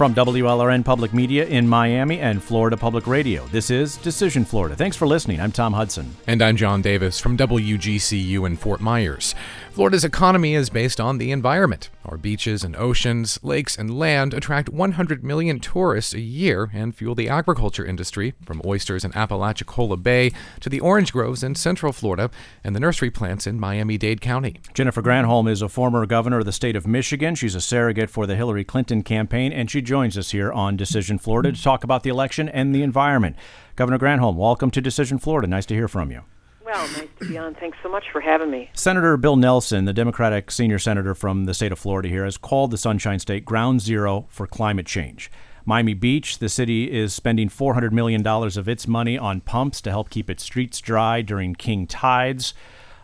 From WLRN Public Media in Miami and Florida Public Radio, this is Decision Florida. Thanks for listening. I'm Tom Hudson. And I'm John Davis from WGCU in Fort Myers. Florida's economy is based on the environment. Our beaches and oceans, lakes, and land attract 100 million tourists a year and fuel the agriculture industry, from oysters in Apalachicola Bay to the orange groves in Central Florida and the nursery plants in Miami Dade County. Jennifer Granholm is a former governor of the state of Michigan. She's a surrogate for the Hillary Clinton campaign, and she joins us here on Decision Florida to talk about the election and the environment. Governor Granholm, welcome to Decision Florida. Nice to hear from you. Well, nice to be on. Thanks so much for having me. Senator Bill Nelson, the Democratic senior senator from the state of Florida here, has called the Sunshine State ground zero for climate change. Miami Beach, the city is spending $400 million of its money on pumps to help keep its streets dry during king tides.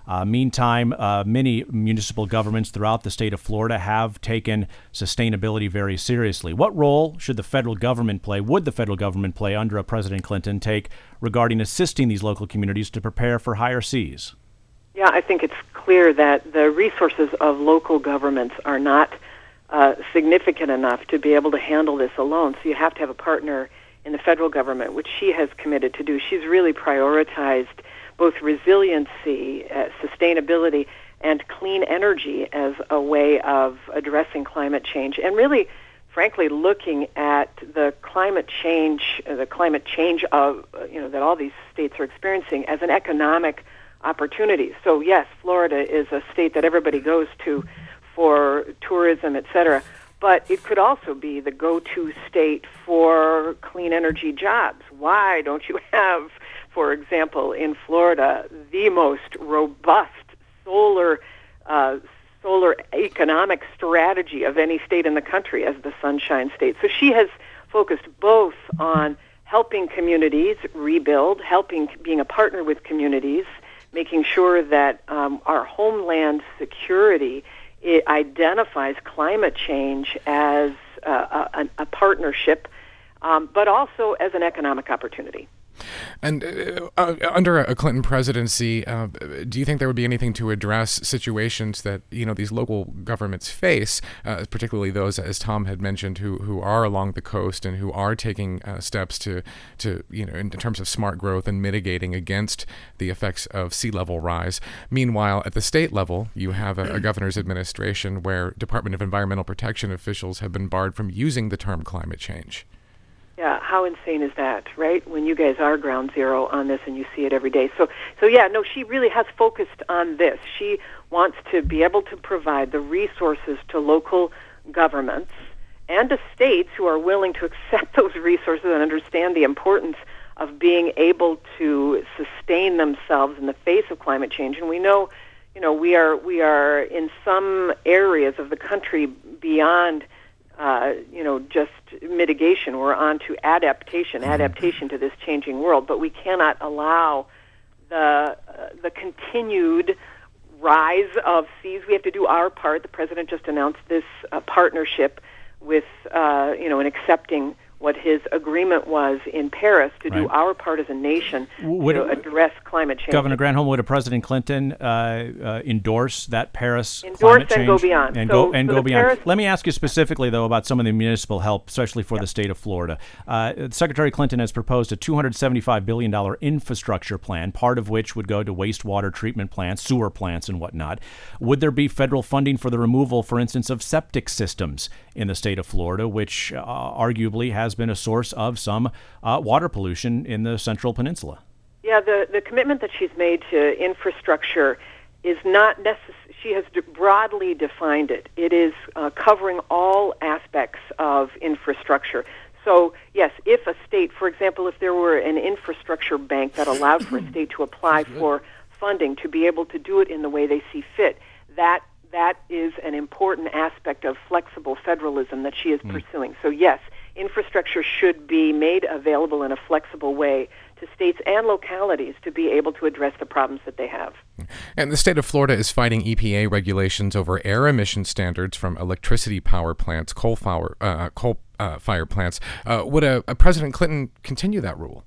Uh, meantime, uh, many municipal governments throughout the state of Florida have taken sustainability very seriously. What role should the federal government play, would the federal government play under a President Clinton take regarding assisting these local communities to prepare for higher seas? Yeah, I think it's clear that the resources of local governments are not uh, significant enough to be able to handle this alone. So you have to have a partner in the federal government, which she has committed to do. She's really prioritized both resiliency, uh, sustainability, and clean energy as a way of addressing climate change, and really, frankly, looking at the climate change, uh, the climate change of uh, you know that all these states are experiencing as an economic opportunity. So yes, Florida is a state that everybody goes to for tourism, et cetera. But it could also be the go-to state for clean energy jobs. Why don't you have for example, in Florida, the most robust solar uh, solar economic strategy of any state in the country as the Sunshine State. So she has focused both on helping communities rebuild, helping being a partner with communities, making sure that um, our homeland security it identifies climate change as uh, a, a, partnership, um, but also as an economic opportunity. And uh, uh, under a Clinton presidency, uh, do you think there would be anything to address situations that you know these local governments face, uh, particularly those, as Tom had mentioned, who who are along the coast and who are taking uh, steps to to you know in terms of smart growth and mitigating against the effects of sea level rise. Meanwhile, at the state level, you have a, a governor's administration where Department of Environmental Protection officials have been barred from using the term climate change. Yeah, how insane is that, right? When you guys are ground zero on this and you see it every day. So, so yeah, no, she really has focused on this. She wants to be able to provide the resources to local governments and to states who are willing to accept those resources and understand the importance of being able to sustain themselves in the face of climate change. And we know, you know, we are we are in some areas of the country beyond uh, you know, just mitigation. We're on to adaptation, mm-hmm. adaptation to this changing world. But we cannot allow the uh, the continued rise of seas. We have to do our part. The president just announced this uh, partnership with, uh, you know, in accepting what his agreement was in Paris to right. do our part as a nation would to address climate change. Governor Granholm, would a President Clinton uh, uh, endorse that Paris endorse climate and go beyond and so, go and so go beyond? Paris Let me ask you specifically though about some of the municipal help, especially for the state of Florida. Uh, Secretary Clinton has proposed a 275 billion dollar infrastructure plan, part of which would go to wastewater treatment plants, sewer plants, and whatnot. Would there be federal funding for the removal, for instance, of septic systems in the state of Florida, which uh, arguably has been a source of some uh, water pollution in the Central Peninsula. Yeah, the, the commitment that she's made to infrastructure is not necessary. She has broadly defined it. It is uh, covering all aspects of infrastructure. So, yes, if a state, for example, if there were an infrastructure bank that allowed for a state to apply for funding to be able to do it in the way they see fit, that that is an important aspect of flexible federalism that she is mm. pursuing. So, yes, infrastructure should be made available in a flexible way to states and localities to be able to address the problems that they have. And the state of Florida is fighting EPA regulations over air emission standards from electricity power plants, coal fire, uh, coal uh, fire plants. Uh, would a, a, President Clinton continue that rule?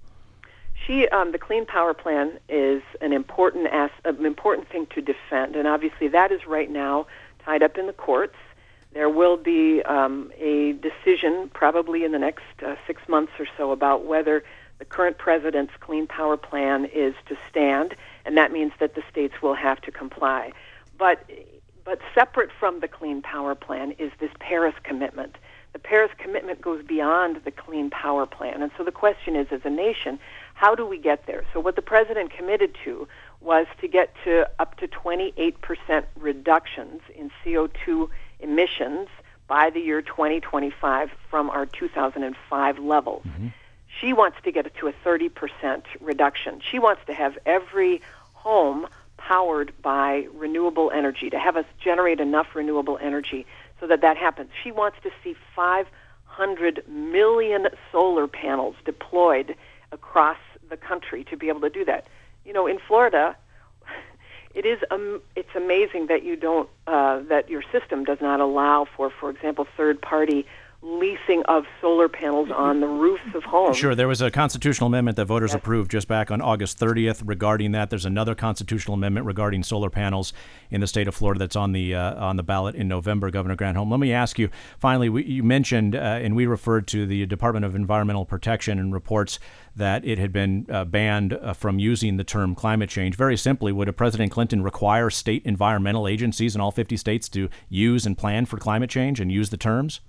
She, um, the Clean Power Plan is an important as, an important thing to defend, and obviously that is right now tied up in the courts. There will be um, a decision probably in the next uh, six months or so about whether the current president's Clean Power Plan is to stand, and that means that the states will have to comply. But but separate from the Clean Power Plan is this Paris commitment. The Paris commitment goes beyond the Clean Power Plan. And so the question is, as a nation, how do we get there? So what the president committed to was to get to up to 28% reductions in CO2 emissions by the year 2025 from our 2005 levels. Mm-hmm. She wants to get it to a 30% reduction. She wants to have every home powered by renewable energy, to have us generate enough renewable energy so that that happens. She wants to see 500 million solar panels deployed across the country to be able to do that. You know, in Florida, it is um, it's amazing that you don't uh, that your system does not allow for, for example, third party leasing of solar panels on the roofs of homes. Sure, there was a constitutional amendment that voters yes. approved just back on August 30th regarding that. There's another constitutional amendment regarding solar panels in the state of Florida that's on the uh, on the ballot in November. Governor Granholm, let me ask you. Finally, we, you mentioned uh, and we referred to the Department of Environmental Protection and reports that it had been uh, banned uh, from using the term climate change. Very simply, would a President Clinton require state environmental agencies in all 50 states to use and plan for climate change and use the terms?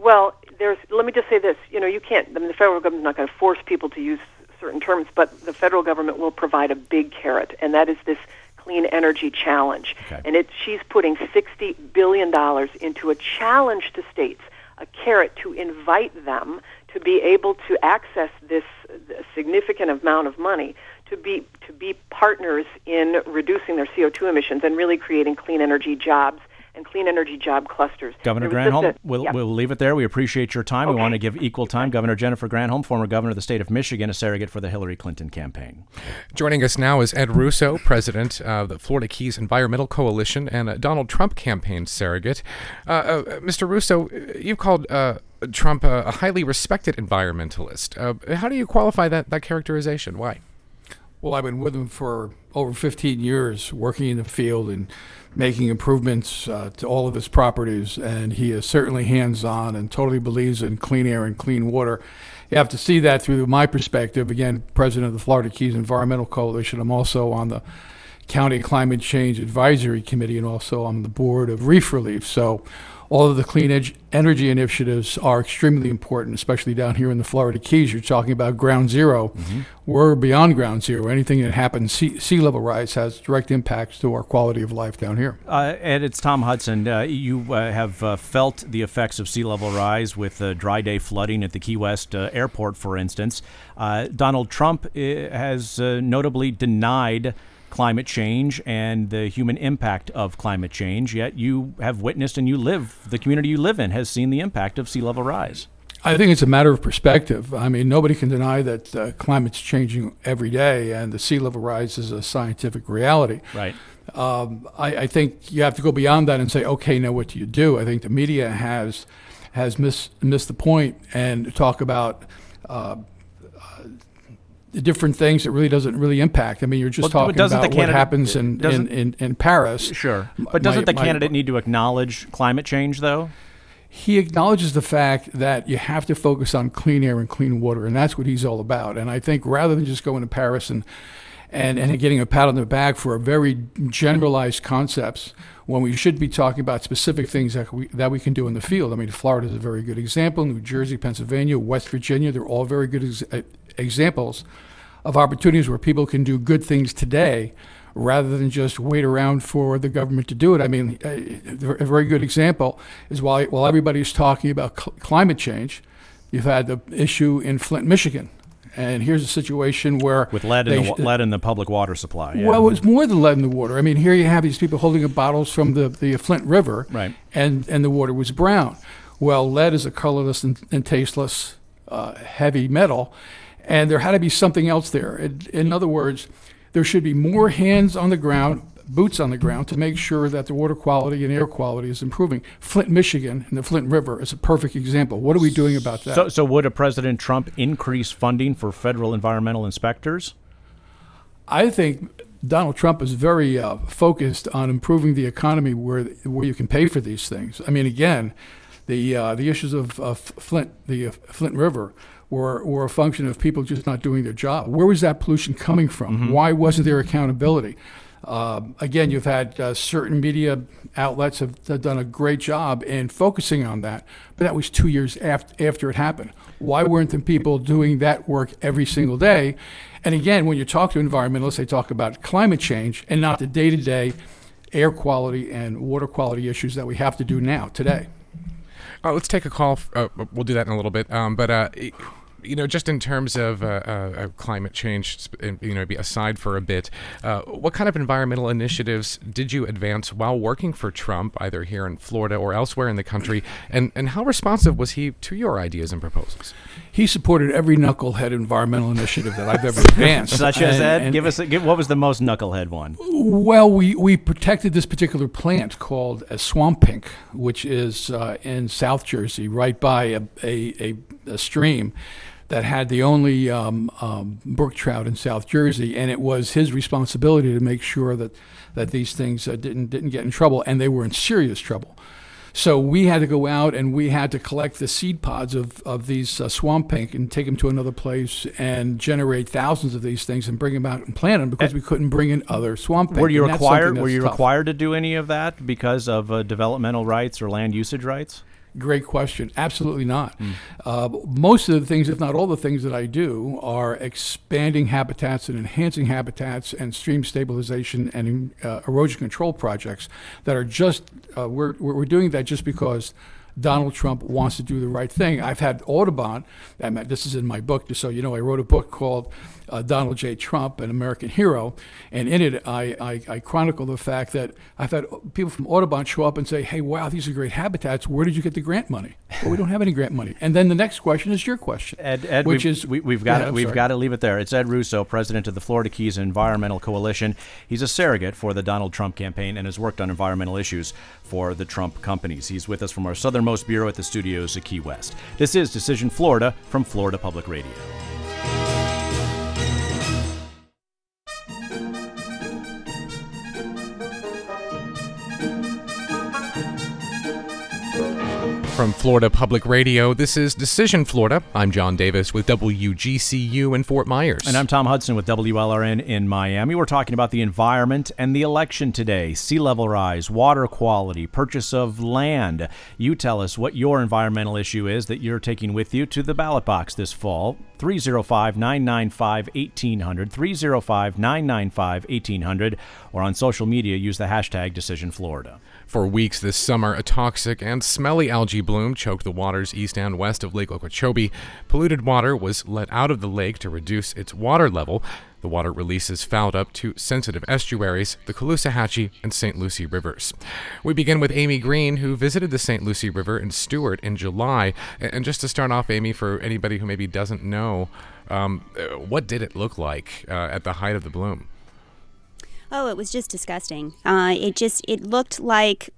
Well, there's. Let me just say this. You know, you can't. I mean, the federal government's not going to force people to use certain terms, but the federal government will provide a big carrot, and that is this clean energy challenge. Okay. And it, she's putting sixty billion dollars into a challenge to states, a carrot to invite them to be able to access this significant amount of money to be to be partners in reducing their CO2 emissions and really creating clean energy jobs and clean energy job clusters. Governor Granholm, a, we'll, yeah. we'll leave it there. We appreciate your time. Okay. We want to give equal time. Governor Jennifer Granholm, former governor of the state of Michigan, a surrogate for the Hillary Clinton campaign. Joining us now is Ed Russo, president of the Florida Keys Environmental Coalition and a Donald Trump campaign surrogate. Uh, uh, Mr. Russo, you've called uh, Trump a, a, highly respected environmentalist. Uh, how do you qualify that, that characterization? Why? Well, I've been with him for over 15 years, working in the field and making improvements uh, to all of his properties. And he is certainly hands on and totally believes in clean air and clean water. You have to see that through my perspective. Again, president of the Florida Keys Environmental Coalition. I'm also on the County Climate Change Advisory Committee and also on the board of Reef Relief. So all of the clean ed- energy initiatives are extremely important, especially down here in the Florida Keys. You're talking about ground 0 mm-hmm. We're beyond ground zero. Anything that happens, sea, sea, level rise has direct impacts to our quality of life down here. Uh, Ed, it's Tom Hudson. Uh, you uh, have uh, felt the effects of sea level rise with dry day flooding at the Key West uh, airport, for instance. Uh, Donald Trump has notably denied climate change and the human impact of climate change, yet you have witnessed and you live, the community you live in has seen the impact of sea level rise. I think it's a matter of perspective. I mean, nobody can deny that uh, climate's changing every day, and the sea level rise is a scientific reality. Right. Um, I, I, think you have to go beyond that and say, okay, now what do you do? I think the media has has missed missed the point and talk about uh, the different things that really doesn't really impact. I mean, you're just well, talking about what happens in, in, in, in, Paris. Sure. But doesn't my, the candidate my, need to acknowledge climate change, though? He acknowledges the fact that you have to focus on clean air and clean water, and that's what he's all about. And I think rather than just going to Paris and and, and getting a pat on the back for very generalized concepts, when we should be talking about specific things that we, that we can do in the field. I mean, Florida is a very good example. New Jersey, Pennsylvania, West Virginia, they're all very good ex- examples of opportunities where people can do good things today rather than just wait around for the government to do it. I mean, a very good example is while, while everybody's talking about cl- climate change, you've had the issue in Flint, Michigan. And here's a situation where with lead in the lead in the public water supply. Yeah. Well, it's more than lead in the water. I mean, here you have these people holding up bottles from the, the Flint River, right. and and the water was brown. Well, lead is a colorless and, and tasteless uh, heavy metal, and there had to be something else there. In, in other words, there should be more hands on the ground, boots on the ground to make sure that the water quality and air quality is improving. Flint, Michigan, and the Flint River is a perfect example. What are we doing about that? So, so would a President Trump increase funding for federal environmental inspectors? I think Donald Trump is very uh, focused on improving the economy where where you can pay for these things. I mean, again, the uh, the issues of, of Flint, the uh, Flint River, were were a function of people just not doing their job. Where was that pollution coming from? Mm-hmm. Why wasn't there accountability? Uh, again, you've had uh, certain media outlets have, have, done a great job in focusing on that, but that was two years after, after it happened. Why weren't the people doing that work every single day? And again, when you talk to environmentalists, they talk about climate change and not the day to day air quality and water quality issues that we have to do now, today. Uh, let's take a call. Uh, we'll do that in a little bit. Um, but uh, you know, just in terms of uh, uh, climate change, you know, be aside for a bit, uh, what kind of environmental initiatives did you advance while working for Trump, either here in Florida or elsewhere in the country? And, and how responsive was he to your ideas and proposals? He supported every knucklehead environmental initiative that I've ever advanced. Such as Ed? And give us a, give, what was the most knucklehead one? Well, we, we protected this particular plant called a swamp pink, which is uh, in South Jersey, right by a, a, a, a stream that had the only um, um, brook trout in South Jersey, and it was his responsibility to make sure that that these things uh, didn't didn't get in trouble, and they were in serious trouble. So we had to go out and we had to collect the seed pods of, of these uh, swamp pink and take them to another place and generate thousands of these things and bring them out and plant them because we couldn't bring in other swamp pink. Were you required? Were you tough. required to do any of that because of uh, developmental rights or land usage rights? Great question. Absolutely not. Mm. Uh, most of the things, if not all the things that I do, are expanding habitats and enhancing habitats and stream stabilization and uh, erosion control projects that are just, uh, we're, we're doing that just because Donald Trump wants to do the right thing. I've had Audubon, and this is in my book, just so you know, I wrote a book called uh, Donald J. Trump, an American hero. And in it, I, I, I, chronicle the fact that I've had people from Audubon show up and say, hey, wow, these are great habitats. Where did you get the grant money? Well, we don't have any grant money. And then the next question is your question. Ed, Ed which we've, is, we, have got, yeah, we've got to leave it there. It's Ed Russo, president of the Florida Keys Environmental Coalition. He's a surrogate for the Donald Trump campaign and has worked on environmental issues for the Trump companies. He's with us from our southernmost bureau at the studios of Key West. This is Decision Florida from Florida Public Radio. From Florida Public Radio, this is Decision Florida. I'm John Davis with WGCU in Fort Myers. And I'm Tom Hudson with WLRN in Miami. We're talking about the environment and the election today sea level rise, water quality, purchase of land. You tell us what your environmental issue is that you're taking with you to the ballot box this fall. 305 995 1800, 305 995 1800, or on social media, use the hashtag Decision Florida. For weeks this summer, a toxic and smelly algae bloom choked the waters east and west of Lake Okeechobee. Polluted water was let out of the lake to reduce its water level. The water releases fouled up to sensitive estuaries, the Caloosahatchee and St. Lucie rivers. We begin with Amy Green, who visited the St. Lucie River in Stuart in July. And just to start off, Amy, for anybody who maybe doesn't know, um, uh, what did it look like uh, at the height of the bloom? Oh, it was just disgusting. Uh, it just it looked like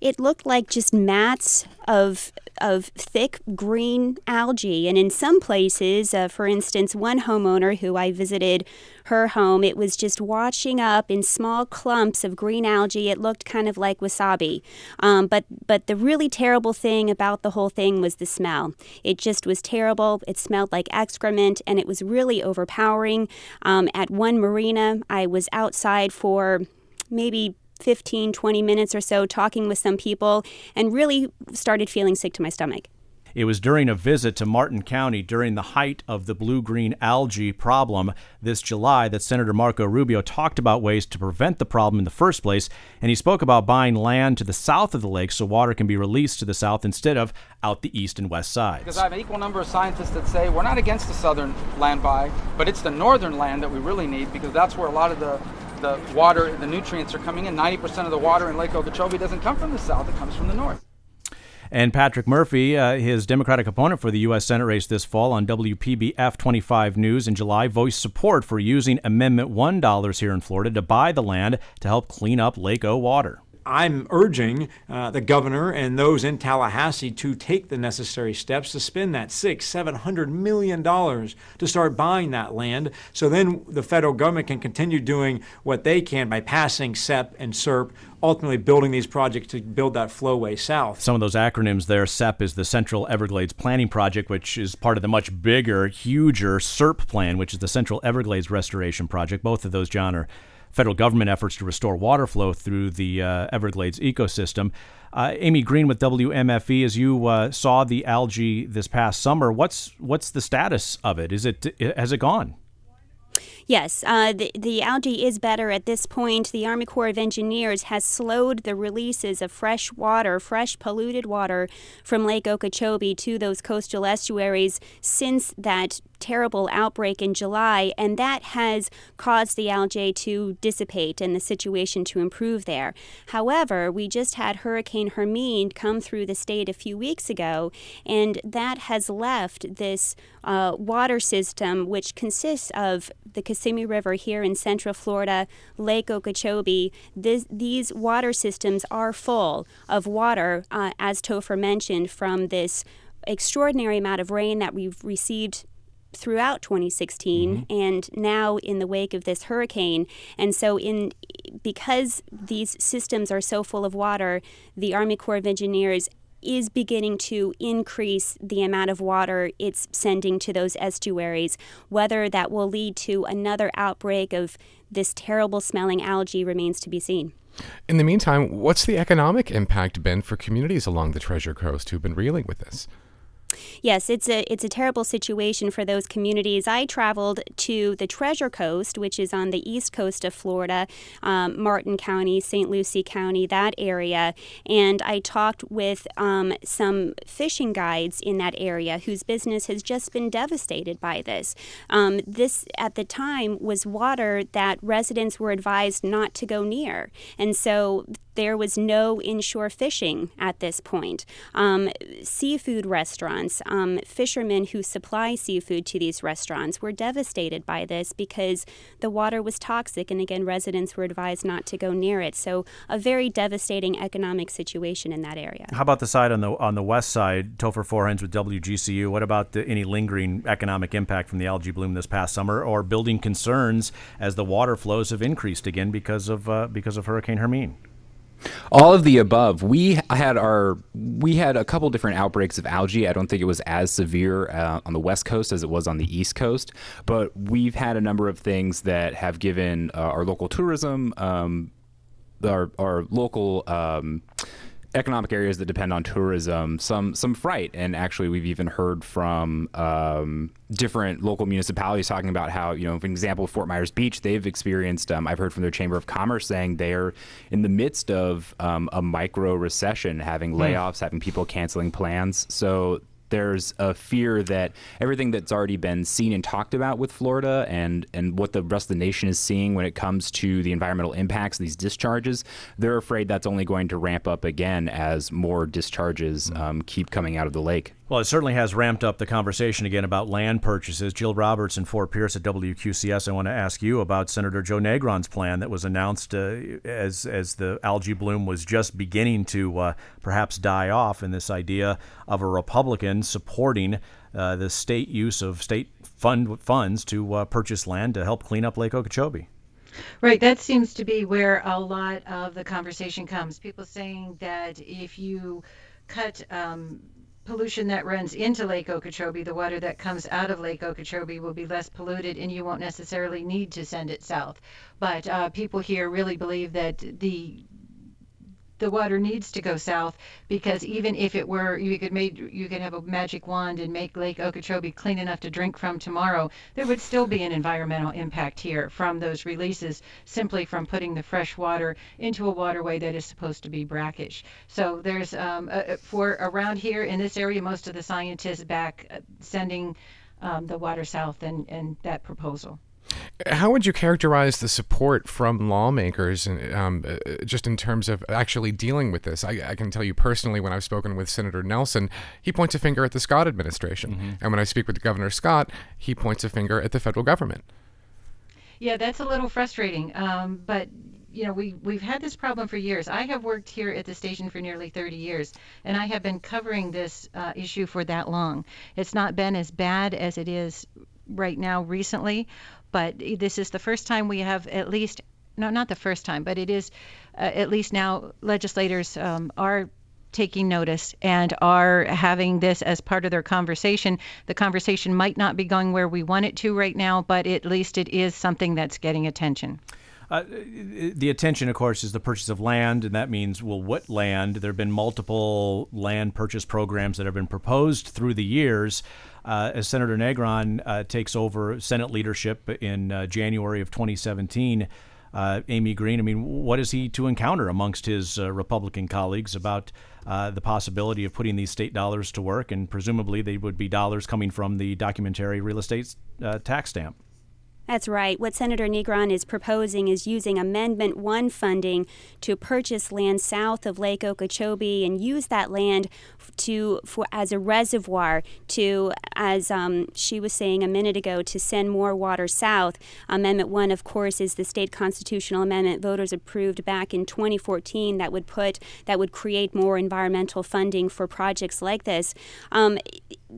it looked like just mats of of thick green algae. And in some places, uh, for instance, one homeowner who I visited her home, it was just washing up in small clumps of green algae. It looked kind of like wasabi. Um, but but the really terrible thing about the whole thing was the smell. It just was terrible. It smelled like excrement, and it was really overpowering. Um, at one marina, I was outside for maybe 15, 20 minutes or so talking with some people and really started feeling sick to my stomach. It was during a visit to Martin County during the height of the blue green algae problem this July that Senator Marco Rubio talked about ways to prevent the problem in the first place, and he spoke about buying land to the south of the lake so water can be released to the south instead of out the east and west sides. Because I have an equal number of scientists that say we're not against the southern land buy, but it's the northern land that we really need because that's where a lot of the the water, the nutrients are coming in. 90% of the water in Lake Okeechobee doesn't come from the south, it comes from the north. And Patrick Murphy, uh, his Democratic opponent for the U.S. Senate race this fall on WPBF 25 News in July, voiced support for using Amendment 1 here in Florida to buy the land to help clean up Lake O water. I'm urging uh, the governor and those in Tallahassee to take the necessary steps to spend that six, seven hundred million dollars to start buying that land. So then the federal government can continue doing what they can by passing CEPP and CERP, ultimately building these projects to build that flowway south. Some of those acronyms there, CEPP is the Central Everglades Planning Project, which is part of the much bigger, huger CERP plan, which is the Central Everglades Restoration Project. Both of those, John, are federal government efforts to restore water flow through the uh, Everglades ecosystem. Uh, Amy Green with WMFE, as you uh, saw the algae this past summer, what's what's the status of it? Is it has it gone? Yes, uh, the, the algae is better at this point. The Army Corps of Engineers has slowed the releases of fresh water, fresh polluted water from Lake Okeechobee to those coastal estuaries since that terrible outbreak in July, and that has caused the algae to dissipate and the situation to improve there. However, we just had Hurricane Hermine come through the state a few weeks ago, and that has left this uh, water system, which consists of the Kissimmee River here in central Florida, Lake Okeechobee. This, these water systems are full of water, uh, as Topher mentioned, from this extraordinary amount of rain that we've received throughout 2016 mm-hmm. and now in the wake of this hurricane and so in because these systems are so full of water the army corps of engineers is beginning to increase the amount of water it's sending to those estuaries whether that will lead to another outbreak of this terrible smelling algae remains to be seen. In the meantime what's the economic impact been for communities along the treasure coast who've been reeling with this Yes, it's a it's a terrible situation for those communities. I traveled to the Treasure Coast, which is on the east coast of Florida, um, Martin County, St. Lucie County, that area, and I talked with um, some fishing guides in that area whose business has just been devastated by this. Um, this at the time was water that residents were advised not to go near, and so there was no inshore fishing at this point. Um, seafood restaurants, um, fishermen who supply seafood to these restaurants were devastated by this because the water was toxic, and again, residents were advised not to go near it. So, a very devastating economic situation in that area. How about the side on the on the west side, Topher Forhecz with WGCU? What about the, any lingering economic impact from the algae bloom this past summer, or building concerns as the water flows have increased again because of uh, because of Hurricane Hermine? All of the above. We had our we had a couple different outbreaks of algae. I don't think it was as severe uh, on the west coast as it was on the east coast, but we've had a number of things that have given uh, our local tourism, um, our our local. Um, economic areas that depend on tourism some some fright and actually we've even heard from um, different local municipalities talking about how you know for example Fort Myers Beach they've experienced um, I've heard from their chamber of commerce saying they're in the midst of um, a micro recession having hmm. layoffs mm. having people canceling plans so there's a fear that everything that's already been seen and talked about with Florida and and what the rest of the nation is seeing when it comes to the environmental impacts these discharges, they're afraid that's only going to ramp up again as more discharges mm. um, keep coming out of the lake. Well, it certainly has ramped up the conversation again about land purchases. Jill Roberts and Fort Pierce at WQCS. I want to ask you about Senator Joe Negron's plan that was announced uh, as as the algae bloom was just beginning to uh, perhaps die off, and this idea of a Republican supporting uh, the state use of state fund funds to uh, purchase land to help clean up Lake Okeechobee. Right, that seems to be where a lot of the conversation comes. People saying that if you cut um, pollution that runs into Lake Okeechobee, the water that comes out of Lake Okeechobee will be less polluted and you won't necessarily need to send it south. But uh, people here really believe that the the water needs to go south because even if it were you could make you could have a magic wand and make Lake Okeechobee clean enough to drink from tomorrow, there would still be an environmental impact here from those releases simply from putting the fresh water into a waterway that is supposed to be brackish. So there's um, uh, for around here in this area, most of the scientists back uh, sending um, the water south and, and that proposal. How would you characterize the support from lawmakers, um, uh, just in terms of actually dealing with this? I, I, can tell you personally, when I've spoken with Senator Nelson, he points a finger at the Scott administration, mm-hmm. and when I speak with Governor Scott, he points a finger at the federal government. Yeah, that's a little frustrating, um, but you know, we, we've had this problem for years. I have worked here at the station for nearly 30 years, and I have been covering this uh, issue for that long. It's not been as bad as it is right now recently, but this is the first time we have at least, no, not the first time, but it is uh, at least now legislators um, are taking notice and are having this as part of their conversation. The conversation might not be going where we want it to right now, but at least it is something that's getting attention. Uh, the attention, of course, is the purchase of land, and that means, well, what land? There have been multiple land purchase programs that have been proposed through the years. Uh, as Senator Negron uh, takes over Senate leadership in uh, January of 2017, uh, Amy Green, I mean, what is he to encounter amongst his uh, Republican colleagues about the possibility of putting these state dollars to work? And presumably, they would be dollars coming from the documentary real estate tax stamp. That's right. What Senator Negron is proposing is using Amendment 1 funding to purchase land south of Lake Okeechobee and use that land to for as a reservoir to, as um, she was saying a minute ago, to send more water south. Amendment 1, of course, is the state constitutional amendment voters approved back in 2014 that would put that would create more environmental funding for projects like this. Um,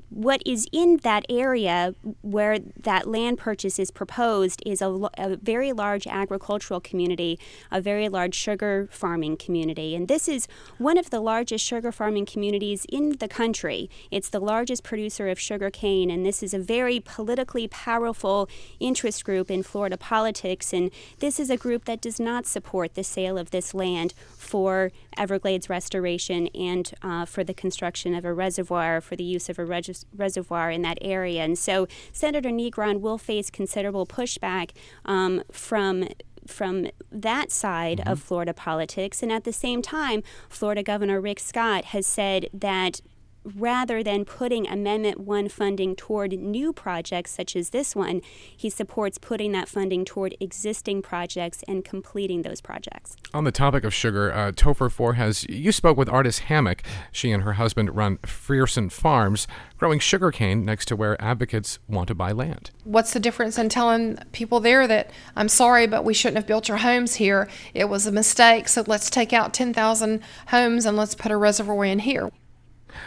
what is in that area where that land purchase is proposed is a, a, very large agricultural community, a very large sugar farming community. And this is one of the largest sugar farming communities in the country. It's the largest producer of sugar cane, and this is a very politically powerful interest group in Florida politics. And this is a group that does not support the sale of this land for Everglades restoration and uh, for the construction of a reservoir, for the use of a res- reservoir in that area. And so Senator Negron will face considerable pushback um, from from that side mm-hmm. of Florida politics. And at the same time, Florida Governor Rick Scott has said that rather than putting Amendment 1 funding toward new projects such as this one, he supports putting that funding toward existing projects and completing those projects. On the topic of sugar, uh, Topher Forhecz, you spoke with Ardis Hammock. She and her husband run Frierson Farms, growing sugarcane next to where advocates want to buy land. What's the difference in telling people there that, I'm sorry, but we shouldn't have built your homes here? It was a mistake, so let's take out 10,000 homes and let's put a reservoir in here.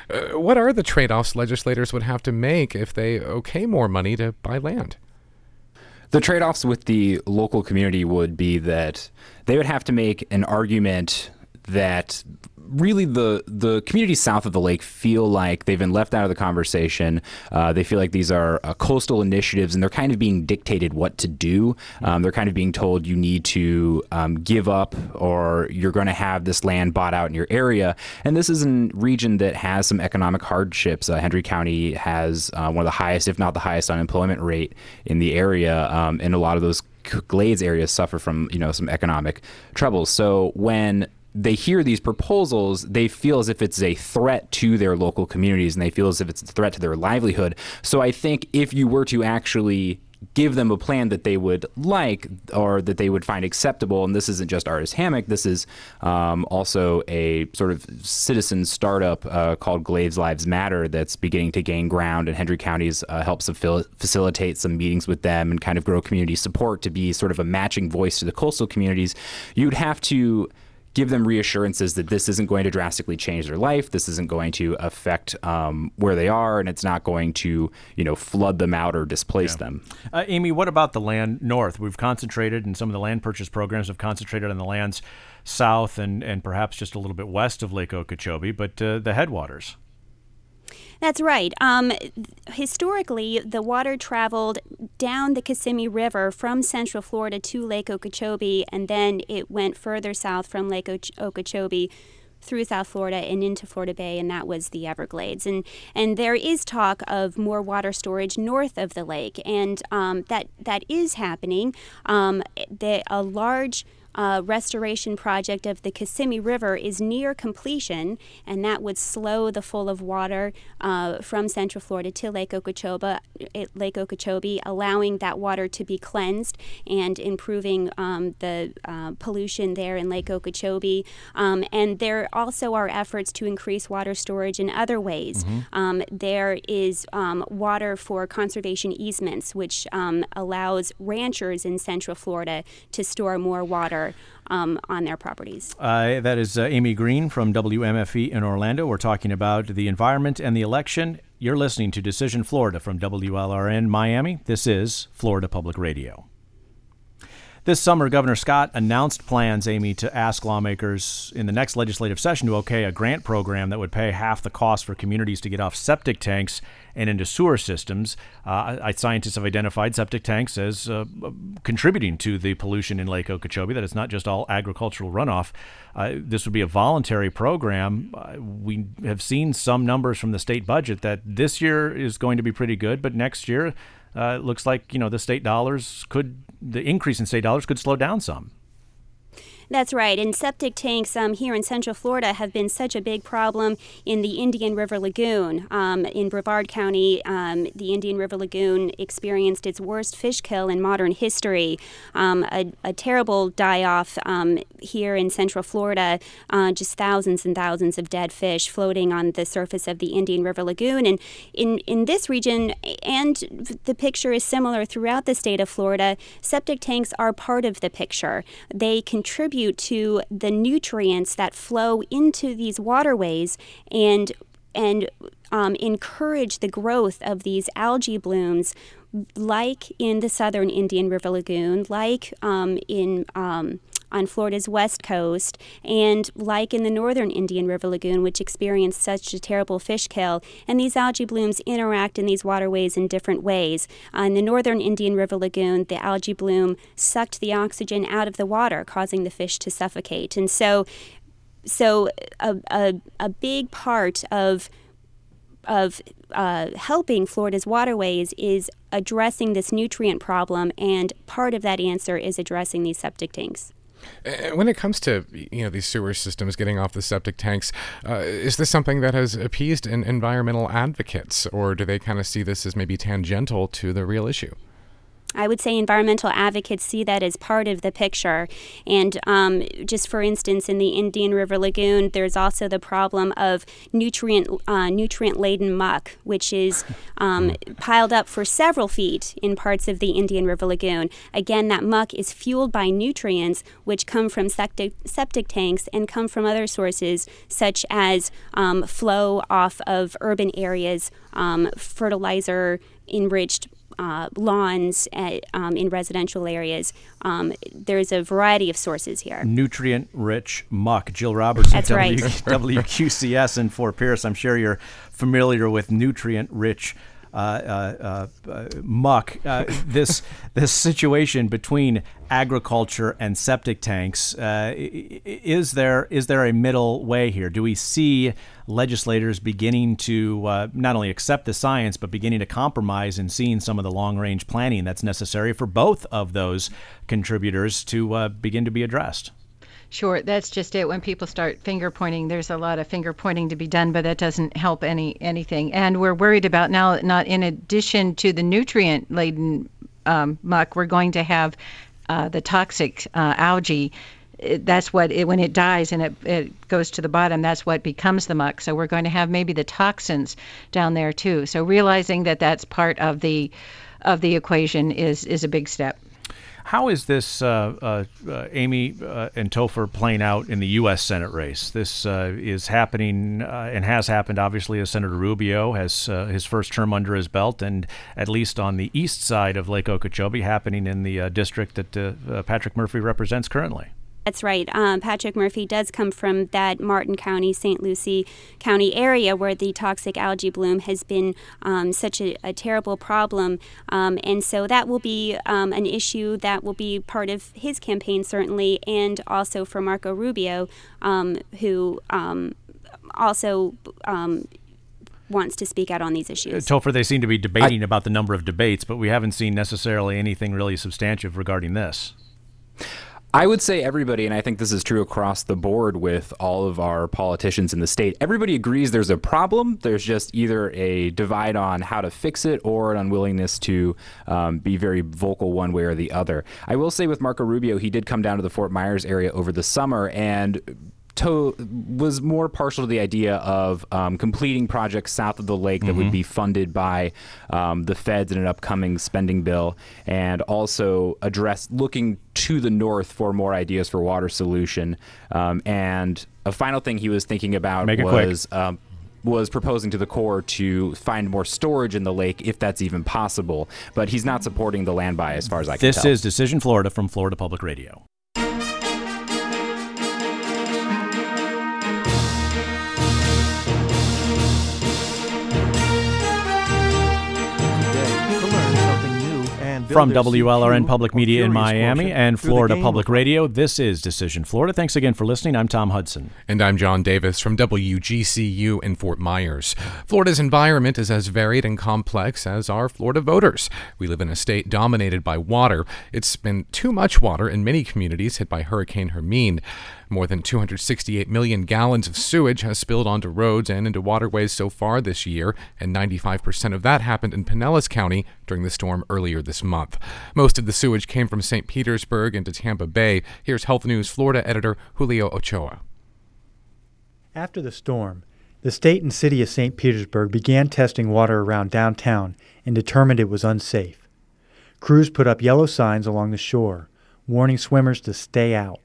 Uh, what are the trade offs legislators would have to make if they okay more money to buy land? The trade offs with the local community would be that they would have to make an argument that really the the communities south of the lake feel like they've been left out of the conversation. Uh, they feel like these are uh, coastal initiatives, and they're kind of being dictated what to do. Um, they're kind of being told you need to um, give up, or you're going to have this land bought out in your area. And this is a region that has some economic hardships. Uh, County has uh, one of the highest, if not the highest, unemployment rate in the area, um, and a lot of those glades areas suffer from you know some economic troubles. So when they hear these proposals, they feel as if it's a threat to their local communities and they feel as if it's a threat to their livelihood. So I think if you were to actually give them a plan that they would like or that they would find acceptable. And this isn't just Ardis Hammock. This is um, also a sort of citizen startup uh, called Glades Lives Matter that's beginning to gain ground. And Hendry County's uh, helps facilitate some meetings with them and kind of grow community support to be sort of a matching voice to the coastal communities. You'd have to give them reassurances that this isn't going to drastically change their life. This isn't going to affect um, where they are, and it's not going to, you know, flood them out or displace yeah. them. Uh, Amy, what about the land north? We've concentrated, and some of the land purchase programs have concentrated on the lands south and, and perhaps just a little bit west of Lake Okeechobee, but uh, the headwaters. That's right. Um, historically, the water traveled down the Kissimmee River from Central Florida to Lake Okeechobee, and then it went further south from Lake Okeechobee through South Florida and into Florida Bay, and that was the Everglades. And and there is talk of more water storage north of the lake, and um, that that is happening. Um, the, a large uh, restoration project of the Kissimmee River is near completion, and that would slow the flow of water uh, from Central Florida to Lake Okeechobee, eh, Lake Okeechobee, allowing that water to be cleansed and improving um, the uh, pollution there in Lake Okeechobee. Um, and there also are efforts to increase water storage in other ways. Mm-hmm. Um, there is um, water for conservation easements, which um, allows ranchers in Central Florida to store more water water um, on their properties. Uh, that is uh, Amy Green from WMFE in Orlando. We're talking about the environment and the election. You're listening to Decision Florida from WLRN Miami. This is Florida Public Radio. This summer, Governor Scott announced plans, Amy, to ask lawmakers in the next legislative session to okay a grant program that would pay half the cost for communities to get off septic tanks and into sewer systems. Uh, scientists have identified septic tanks as uh, contributing to the pollution in Lake Okeechobee, that it's not just all agricultural runoff. Uh, this would be a voluntary program. Uh, we have seen some numbers from the state budget that this year is going to be pretty good, but next year, uh, it looks like you know the state dollars could the increase in state dollars could slow down some. That's right. And septic tanks um, here in Central Florida have been such a big problem in the Indian River Lagoon. Um, in Brevard County, um, the Indian River Lagoon experienced its worst fish kill in modern history. Um, a, a, terrible die off um, here in Central Florida, uh, just thousands and thousands of dead fish floating on the surface of the Indian River Lagoon. And in, in this region, and the picture is similar throughout the state of Florida, septic tanks are part of the picture. They contribute contribute to the nutrients that flow into these waterways and and um, encourage the growth of these algae blooms, like in the southern Indian River Lagoon, like um, in um, on Florida's west coast, and like in the northern Indian River Lagoon, which experienced such a terrible fish kill. And these algae blooms interact in these waterways in different ways. In the northern Indian River Lagoon, the algae bloom sucked the oxygen out of the water, causing the fish to suffocate. And so, so a, a, a big part of of uh, helping Florida's waterways is addressing this nutrient problem, and part of that answer is addressing these septic tanks. When it comes to you know these sewer systems getting off the septic tanks, uh, is this something that has appeased environmental advocates, or do they kind of see this as maybe tangential to the real issue? I would say environmental advocates see that as part of the picture. And um, just for instance, in the Indian River Lagoon, there's also the problem of nutrient uh, nutrient laden muck, which is um, piled up for several feet in parts of the Indian River Lagoon. Again, that muck is fueled by nutrients which come from septic, septic tanks and come from other sources such as um, flow off of urban areas, um, fertilizer enriched uh, lawns at, um, in residential areas. Um, there's a variety of sources here. Nutrient rich muck. Jill Robertson, That's w- right. WQCS in Fort Pierce. I'm sure you're familiar with nutrient rich uh, uh, uh, Uh, uh, uh, muck. this this situation between agriculture and septic tanks is there is there a middle way here? Do we see legislators beginning to uh, not only accept the science but beginning to compromise and seeing some of the long range planning that's necessary for both of those contributors to uh, begin to be addressed? Sure, that's just it. When people start finger pointing, there's a lot of finger pointing to be done, but that doesn't help any anything. And we're worried about now, not in addition to the nutrient laden um, muck, we're going to have uh, the toxic uh, algae. That's what it, when it dies and it, it goes to the bottom, that's what becomes the muck. So we're going to have maybe the toxins down there too. So realizing that that's part of the of the equation is is a big step. How is this, uh, uh, uh, Amy uh, and Topher, playing out in the U.S. Senate race? This uh, is happening and has happened, obviously, as Senator Rubio has his first term under his belt, and at least on the east side of Lake Okeechobee, happening in the district that Patrick Murphy represents currently. That's right. Um, Patrick Murphy does come from that Martin County, St. Lucie County area where the toxic algae bloom has been um, such a, a, terrible problem. Um, and so that will be um, an issue that will be part of his campaign, certainly, and also for Marco Rubio, um, who um, also wants to speak out on these issues. Topher, they seem to be debating I, about the number of debates, but we haven't seen necessarily anything really substantive regarding this. I would say everybody, and I think this is true across the board with all of our politicians in the state, everybody agrees there's a problem. There's just either a divide on how to fix it or an unwillingness to um, be very vocal one way or the other. I will say with Marco Rubio, he did come down to the Fort Myers area over the summer and to, was more partial to the idea of um, completing projects south of the lake that would be funded by um, the feds in an upcoming spending bill, and also address looking to the north for more ideas for water solution. Um, and a final thing he was thinking about Make was. Um, was proposing to the Corps to find more storage in the lake if that's even possible, but he's not supporting the land buy as far as I can This tell. is Decision Florida from Florida Public Radio. From WLRN Public Media in Miami and Florida Public Radio, this is Decision Florida. Thanks again for listening. I'm Tom Hudson. And I'm John Davis from WGCU in Fort Myers. Florida's environment is as varied and complex as are Florida voters. We live in a state dominated by water. It's been too much water in many communities hit by Hurricane Hermine. More than 268 million gallons of sewage has spilled onto roads and into waterways so far this year, and 95% of that happened in Pinellas County during the storm earlier this month. Most of the sewage came from St. Petersburg into Tampa Bay. Here's Health News Florida editor Julio Ochoa. After the storm, the state and city of St. Petersburg began testing water around downtown and determined it was unsafe. Crews put up yellow signs along the shore, warning swimmers to stay out.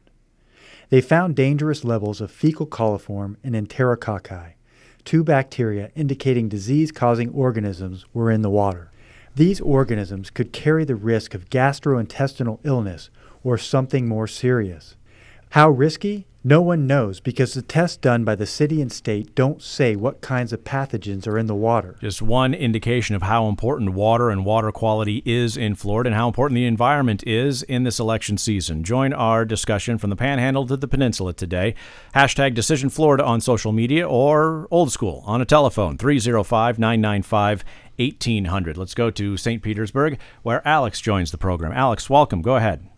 They found dangerous levels of fecal coliform and enterococci, two bacteria indicating disease causing organisms were in the water. These organisms could carry the risk of gastrointestinal illness or something more serious. How risky? No one knows because the tests done by the city and state don't say what kinds of pathogens are in the water. Just one indication of how important water and water quality is in Florida and how important the environment is in this election season. Join our discussion from the Panhandle to the Peninsula today. Hashtag Decision Florida on social media or old school on a telephone 305 995 1800. Let's go to St. Petersburg where Alex joins the program. Alex, welcome. Go ahead.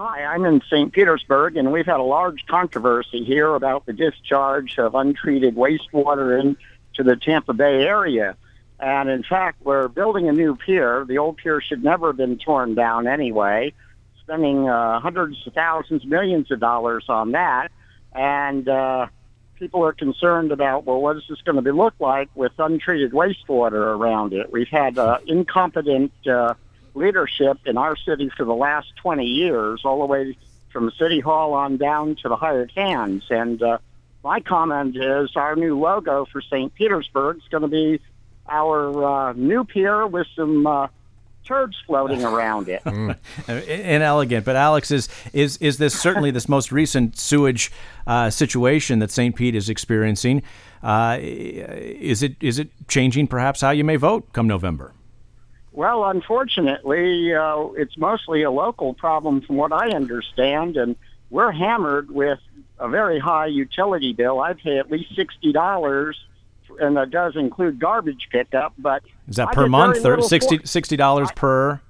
Hi, I'm in St. Petersburg, and we've had a large controversy here about the discharge of untreated wastewater into the Tampa Bay area. And in fact, we're building a new pier. The old pier should never have been torn down anyway, spending uh, hundreds of thousands, millions of dollars on that. And uh, people are concerned about, well, what is this going to look like with untreated wastewater around it? We've had uh, incompetent uh, leadership in our city for the last 20 years, all the way from City Hall on down to the hired hands. And uh, my comment is our new logo for St. Petersburg is going to be our uh, new pier with some uh, turds floating around it. inelegant. But Alex, is is is this certainly this most recent sewage uh, situation that St. Pete is experiencing? Uh, is it is it changing perhaps how you may vote come November? Well, unfortunately, uh, it's mostly a local problem, from what I understand, and we're hammered with a very high utility bill. I pay at least sixty dollars, and that does include garbage pickup. But Is that I per month or little 60 for- dollars per?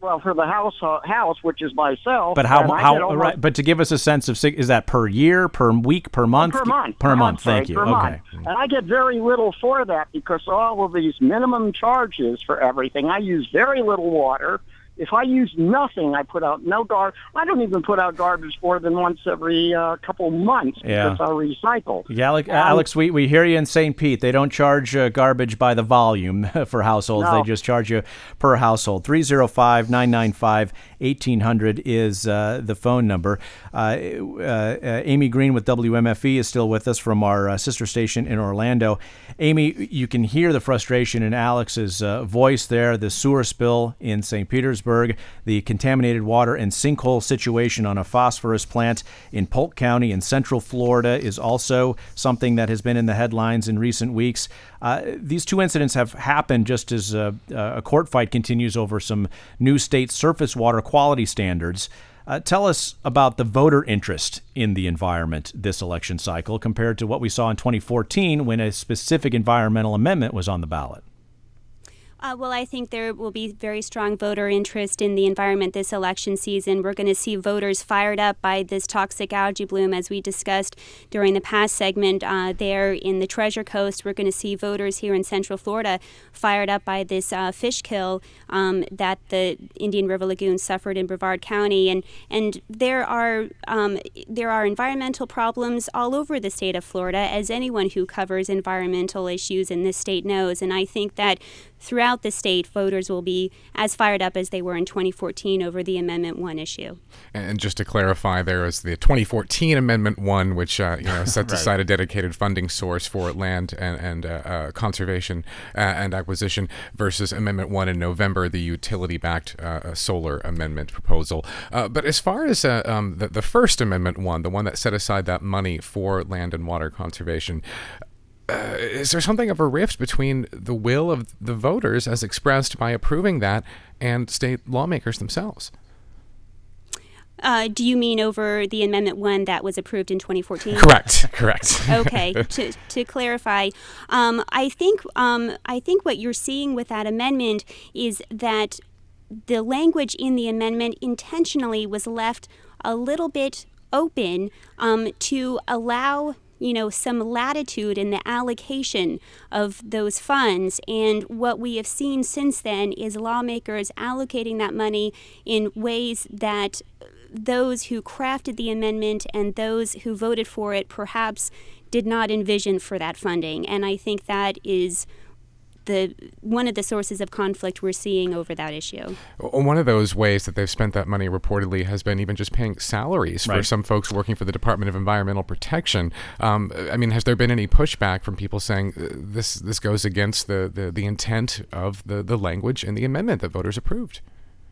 Well, for the house, uh, house, which is myself. But how how right? But to give us a sense of is that per year, per week, per month? Per month. Per month. sorry, Thank you. Okay. month. And I get very little for that because all of these minimum charges for everything. I use very little water. If I use nothing, I put out no garbage. I don't even put out garbage more than once every uh, couple months Yeah. because I recycle. Yeah, Alex, Um, Alex we, we hear you in St. Pete. They don't charge uh, garbage by the volume for households. No. They just charge you per household. 305 995 1800 is uh, the phone number. Uh, uh, uh, Amy Green with WMFE is still with us from our uh, sister station in Orlando. Amy, you can hear the frustration in Alex's uh, voice there. The sewer spill in St. Petersburg, the contaminated water and sinkhole situation on a phosphorus plant in Polk County in central Florida is also something that has been in the headlines in recent weeks. Uh, these two incidents have happened just as uh, a court fight continues over some new state surface water quality standards. Uh, tell us about the voter interest in the environment this election cycle compared to what we saw in 2014 when a specific environmental amendment was on the ballot. Uh, well, I think there will be very strong voter interest in the environment this election season. We're going to see voters fired up by this toxic algae bloom, as we discussed during the past segment uh, there in the Treasure Coast. We're going to see voters here in Central Florida fired up by this uh, fish kill um, that the Indian River Lagoon suffered in Brevard County, and and there are um, there are environmental problems all over the state of Florida, as anyone who covers environmental issues in this state knows. And I think that throughout the state, voters will be as fired up as they were in 2014 over the Amendment 1 issue. And just to clarify, there is the 2014 Amendment 1, which uh, you know, sets right. aside a dedicated funding source for land and, and uh, uh, conservation uh, and acquisition, versus Amendment 1 in November, the utility backed uh, solar amendment proposal. Uh, but as far as um, the, the first Amendment 1, the one that set aside that money for land and water conservation, uh, is there something of a rift between the will of the voters as expressed by approving that and state lawmakers themselves? Uh, do you mean over the Amendment 1 that was approved in 2014? Correct, correct. okay, to, to clarify, um, I, think, um, I think what you're seeing with that amendment is that the language in the amendment intentionally was left a little bit open um, to allow you know, some latitude in the allocation of those funds. And what we have seen since then is lawmakers allocating that money in ways that those who crafted the amendment and those who voted for it perhaps did not envision for that funding. And I think that is the one of the sources of conflict we're seeing over that issue. One of those ways that they've spent that money reportedly has been even just paying salaries right. for some folks working for the Department of Environmental Protection. Um, I mean, has there been any pushback from people saying uh, this this goes against the, the, the intent of the, the language in the amendment that voters approved?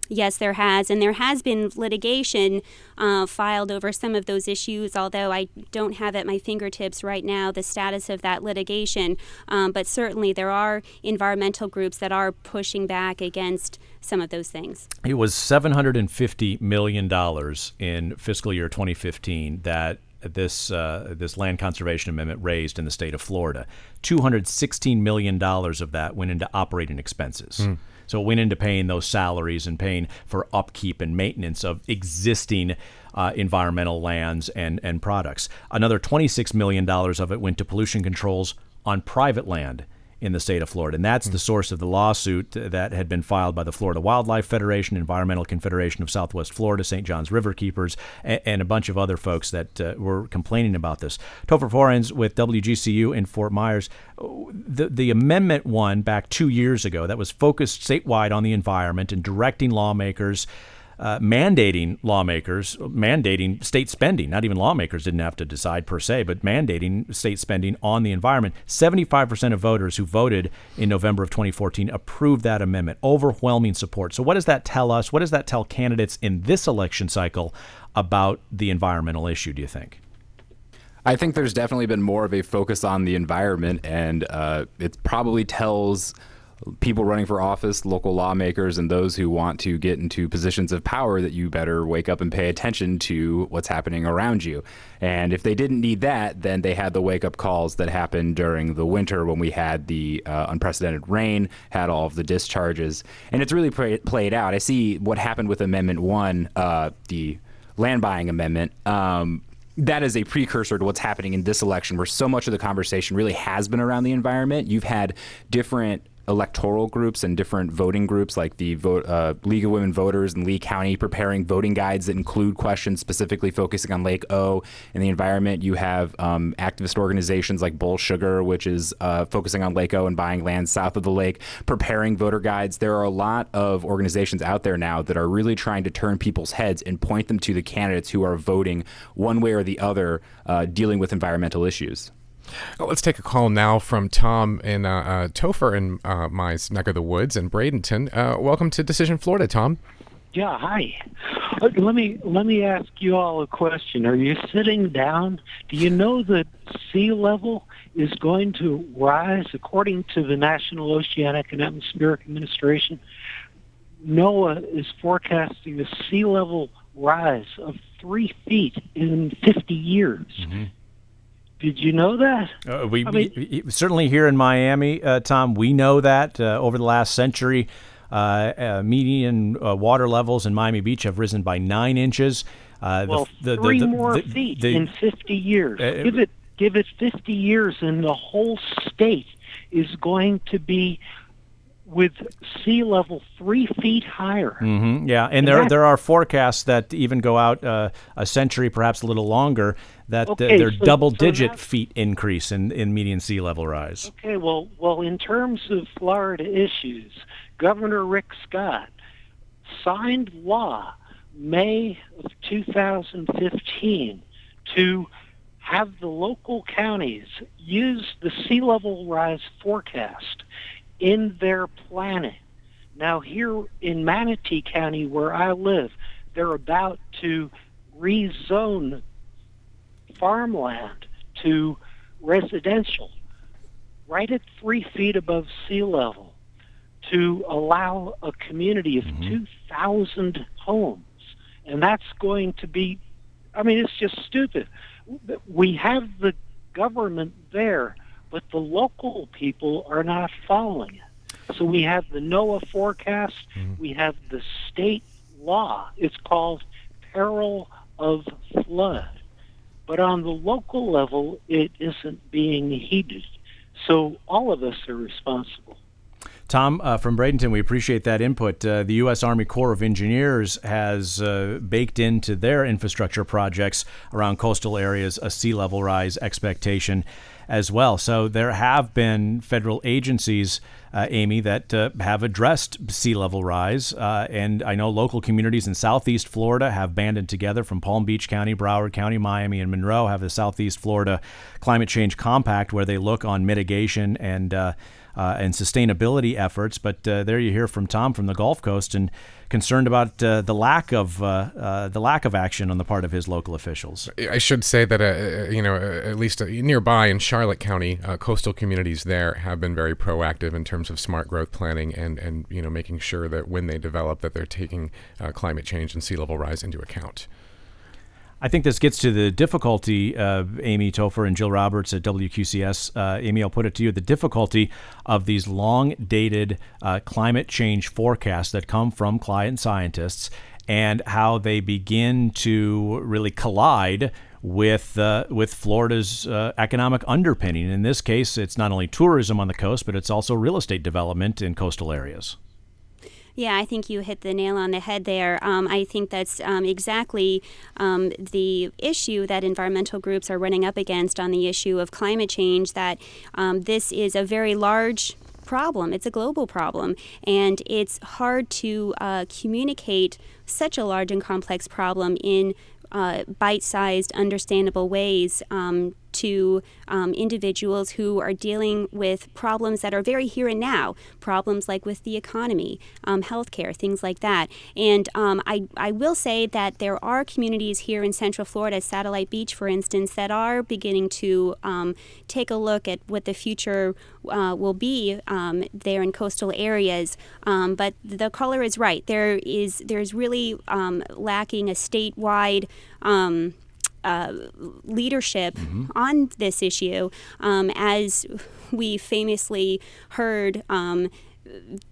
Yes, there has, and there has been litigation uh, filed over some of those issues. Although I don't have at my fingertips right now the status of that litigation, um, but certainly there are environmental groups that are pushing back against some of those things. It was seven hundred and fifty million dollars in fiscal year 2015 that this uh, this land conservation amendment raised in the state of Florida. Two hundred sixteen million dollars of that went into operating expenses. Mm. So it went into paying those salaries and paying for upkeep and maintenance of existing uh, environmental lands and, and products. Another $26 million of it went to pollution controls on private land in the state of Florida. And that's mm-hmm. the source of the lawsuit that had been filed by the Florida Wildlife Federation, Environmental Confederation of Southwest Florida, St. John's River Keepers, and, and a bunch of other folks that uh, were complaining about this. Topher Forhecz with WGCU in Fort Myers. The, the amendment one back two years ago that was focused statewide on the environment and directing lawmakers uh, mandating lawmakers, mandating state spending. Not even lawmakers didn't have to decide per se, but mandating state spending on the environment. 75% of voters who voted in November of 2014 approved that amendment. Overwhelming support. So, what does that tell us? What does that tell candidates in this election cycle about the environmental issue, do you think? I think there's definitely been more of a focus on the environment, and uh, it probably tells people running for office, local lawmakers, and those who want to get into positions of power that you better wake up and pay attention to what's happening around you. And if they didn't need that, then they had the wake up calls that happened during the winter when we had the uh, unprecedented rain, had all of the discharges. And it's really play- played out. I see what happened with Amendment 1, uh, the land buying amendment. Um, that is a precursor to what's happening in this election, where so much of the conversation really has been around the environment. You've had different electoral groups and different voting groups like the vote, uh, League of Women Voters in Lee County preparing voting guides that include questions specifically focusing on Lake O and the environment. You have um, activist organizations like Bullsugar, which is uh, focusing on Lake O and buying land south of the lake, preparing voter guides. There are a lot of organizations out there now that are really trying to turn people's heads and point them to the candidates who are voting one way or the other, uh, dealing with environmental issues. Well, let's take a call now from Tom in uh, uh, Topher in uh, my neck of the woods in Bradenton. Uh, welcome to Decision Florida, Tom. Yeah, hi. Uh, let me let me ask you all a question. Are you sitting down? Do you know that sea level is going to rise according to the National Oceanic and Atmospheric Administration? NOAA is forecasting a sea level rise of three feet in 50 years. Mm-hmm. Did you know that? Uh, we, I mean- we- certainly here in Miami, uh, Tom, we know that uh, over the last century, uh, uh, median uh, water levels in Miami Beach have risen by nine inches. Uh, Well, the, the, three the- more feet in 50 years. Give it, give it 50 years, and the whole state is going to be with sea level three feet higher. hmm yeah, and And there that- there are forecasts that even go out uh, a century, perhaps a little longer, that uh, Okay, they're so- double so digit feet increase in, in median sea level rise. Okay, well, well, in terms of Florida issues, Governor Rick Scott signed law May of 2015 to have the local counties use the sea level rise forecast in their planning. Now, here in Manatee County, where I live, they're about to rezone farmland to residential right at three feet above sea level to allow a community of mm-hmm. 2,000 homes. And that's going to be, I mean, it's just stupid. We have the government there, but the local people are not following it. So we have the NOAA forecast, mm-hmm. we have the state law. It's called peril of flood. But on the local level, it isn't being heeded. So all of us are responsible. Tom uh, from Bradenton, we appreciate that input. Uh, the U.S. Army Corps of Engineers has uh, baked into their infrastructure projects around coastal areas a sea level rise expectation as well. So there have been federal agencies, uh, Amy, that uh, have addressed sea level rise. Uh, and I know local communities in Southeast Florida have banded together from Palm Beach County, Broward County, Miami, and Monroe have the Southeast Florida Climate Change Compact where they look on mitigation and uh, and sustainability efforts. But uh, there you hear from Tom from the Gulf Coast and concerned about uh, the lack of uh, uh, the lack of action on the part of his local officials. I should say that uh, you know at least nearby in Charlotte County, coastal communities there have been very proactive in terms of smart growth planning and and you know making sure that when they develop that they're taking climate change and sea level rise into account. I think this gets to the difficulty, uh, Amy Topher and Jill Roberts at WQCS. Uh, Amy, I'll put it to you the difficulty of these long dated uh, climate change forecasts that come from client scientists and how they begin to really collide with uh, with Florida's uh, economic underpinning. In this case, it's not only tourism on the coast, but it's also real estate development in coastal areas. Yeah, I think you hit the nail on the head there. Um, I think that's um, exactly um, the issue that environmental groups are running up against on the issue of climate change. That um, this is a very large problem. It's a global problem, and it's hard to uh, communicate such a large and complex problem in uh, bite-sized, understandable ways um, to um, individuals who are dealing with problems that are very here and now, problems like with the economy, um, healthcare, things like that. And um, I, I will say that there are communities here in Central Florida, Satellite Beach, for instance, that are beginning to um, take a look at what the future uh, will be um, there in coastal areas. Um, but the caller is right. There is there's really lacking a statewide. Um, uh, leadership on this issue, um, as we famously heard. Um,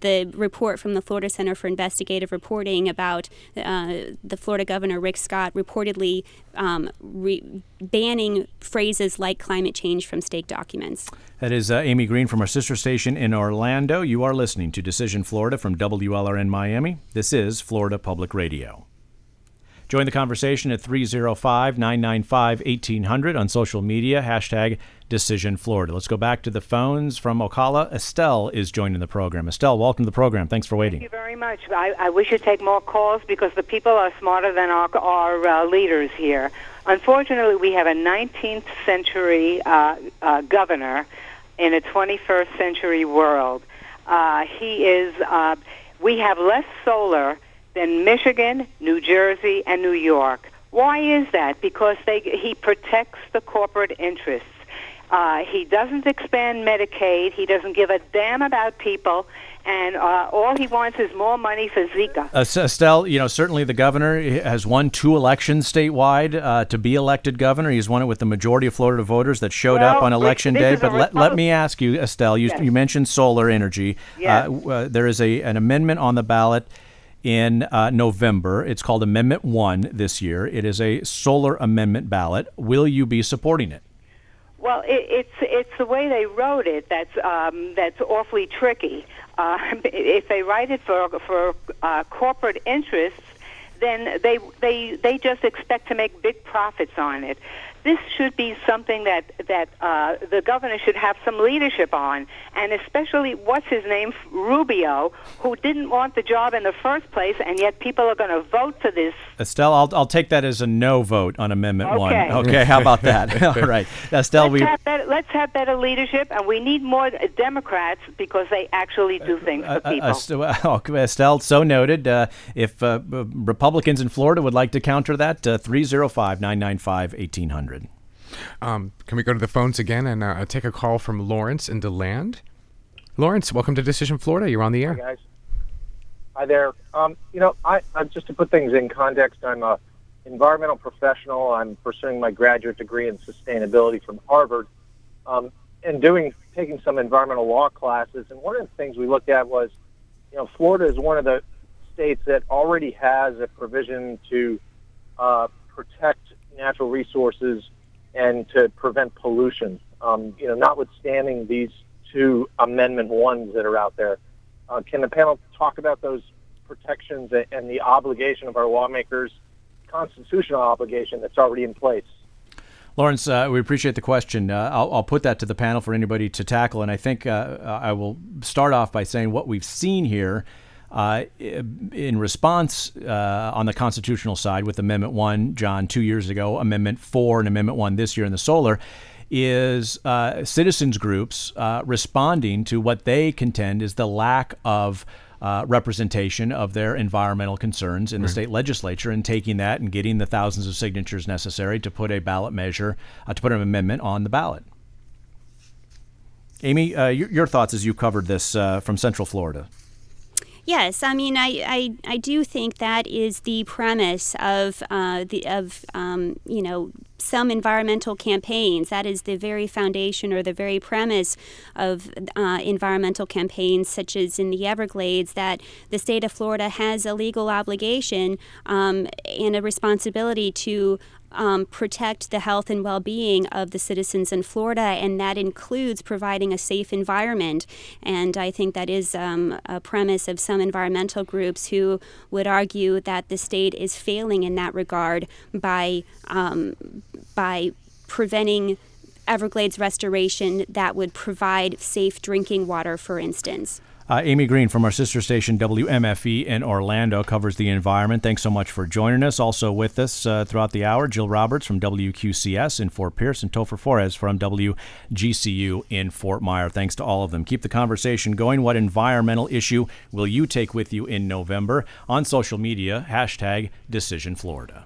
the report from the Florida Center for Investigative Reporting about uh, the Florida Governor Rick Scott reportedly um, re- banning phrases like climate change from state documents. That is uh, Amy Green from our sister station in Orlando. You are listening to Decision Florida from WLRN Miami. This is Florida Public Radio. Join the conversation at 305 995 1800 on social media, hashtag Decision Florida. Let's go back to the phones from Ocala. Estelle is joining the program. Estelle, welcome to the program. Thanks for waiting. Thank you very much. I, I wish you'd take more calls because the people are smarter than our, our uh, leaders here. Unfortunately, we have a 19th century uh, uh, governor in a 21st century world. Uh, he is, uh, we have less solar than Michigan, New Jersey, and New York. Why is that? Because they, he protects the corporate interests. Uh, he doesn't expand Medicaid. He doesn't give a damn about people. And uh, all he wants is more money for Zika. Uh, Estelle, you know, certainly the governor has won two elections statewide uh, to be elected governor. He's won it with the majority of Florida voters that showed Well, up on election day. But let, let me ask you, Estelle, you, Yes. you mentioned solar energy. Yes. Uh, uh, there is a an amendment on the ballot in uh, November. It's called Amendment 1 this year. It is a solar amendment ballot. Will you be supporting it? Well, it, it's it's the way they wrote it that's um, that's awfully tricky. Uh, if they write it for for uh, corporate interests, then they they they just expect to make big profits on it. This should be something that that uh, the governor should have some leadership on, and especially what's his name Rubio, who didn't want the job in the first place, and yet people are going to vote for this Estelle, I'll, I'll take that as a no vote on Amendment Okay. 1. Okay, how about that? All right. Estelle, we. let's, have better, let's have better leadership, and we need more Democrats because they actually do things for Uh, people. uh, Est- Estelle, so noted. Uh, if uh, uh, Republicans in Florida would like to counter that, uh, 305 995 1800. Um, can we go to the phones again and uh, take a call from Lawrence in DeLand? Lawrence, welcome to Decision Florida. You're on the air. Hi, guys. Hi there. Um, you know, I, I just to put things in context, I'm a environmental professional. I'm pursuing my graduate degree in sustainability from Harvard, um, and doing taking some environmental law classes. And one of the things we looked at was, you know, Florida is one of the states that already has a provision to uh, protect natural resources and to prevent pollution. Um, you know, notwithstanding these two amendment ones that are out there, uh, can the panel talk about those protections and the obligation of our lawmakers, constitutional obligation that's already in place? Lawrence, uh, we appreciate the question. Uh, I'll, I'll put that to the panel for anybody to tackle. And I think uh, I will start off by saying what we've seen here uh, in response uh, on the constitutional side with Amendment 1, John, two years ago, Amendment 4, and Amendment 1 this year in the solar, is uh, citizens groups uh, responding to what they contend is the lack of uh, representation of their environmental concerns in the Right. state legislature and taking that and getting the thousands of signatures necessary to put a ballot measure, uh, to put an amendment on the ballot. Amy, uh, your, your thoughts as you covered this uh, from Central Florida. Yes, I mean, I, I, I do think that is the premise of uh, the of um, you know some environmental campaigns. That is the very foundation or the very premise of uh, environmental campaigns, such as in the Everglades. That the state of Florida has a legal obligation um, and a responsibility to um, protect the health and well being of the citizens in Florida, and that includes providing a safe environment. And I think that is um, a premise of some environmental groups who would argue that the state is failing in that regard by, um, by preventing Everglades restoration that would provide safe drinking water, for instance. Uh, Amy Green from our sister station WMFE in Orlando covers the environment. Thanks so much for joining us. Also with us uh, throughout the hour, Jill Roberts from WQCS in Fort Pierce and Topher Forhecz from WGCU in Fort Myer. Thanks to all of them. Keep the conversation going. What environmental issue will you take with you in November? On social media, hashtag Decision Florida.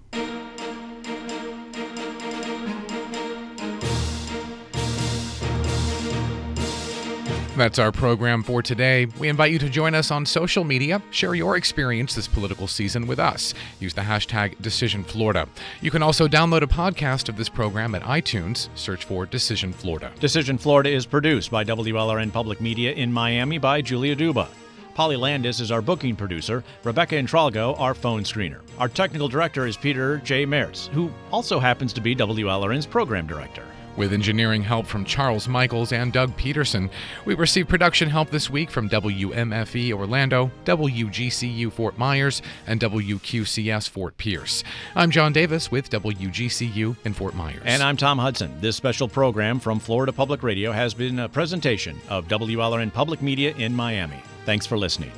That's our program for today. We invite you to join us on social media. Share your experience this political season with us. Use the hashtag DecisionFlorida. You can also download a podcast of this program at iTunes. Search for Decision Florida. Decision Florida is produced by WLRN Public Media in Miami by Julia Duba. Polly Landis is our booking producer, Rebecca Entralgo, our phone screener. Our technical director is Peter J. Maerz, who also happens to be WLRN's program director. With engineering help from Charles Michaels and Doug Peterson, we received production help this week from WMFE Orlando, WGCU Fort Myers, and WQCS Fort Pierce. I'm John Davis with WGCU in Fort Myers. And I'm Tom Hudson. This special program from Florida Public Radio has been a presentation of WLRN Public Media in Miami. Thanks for listening.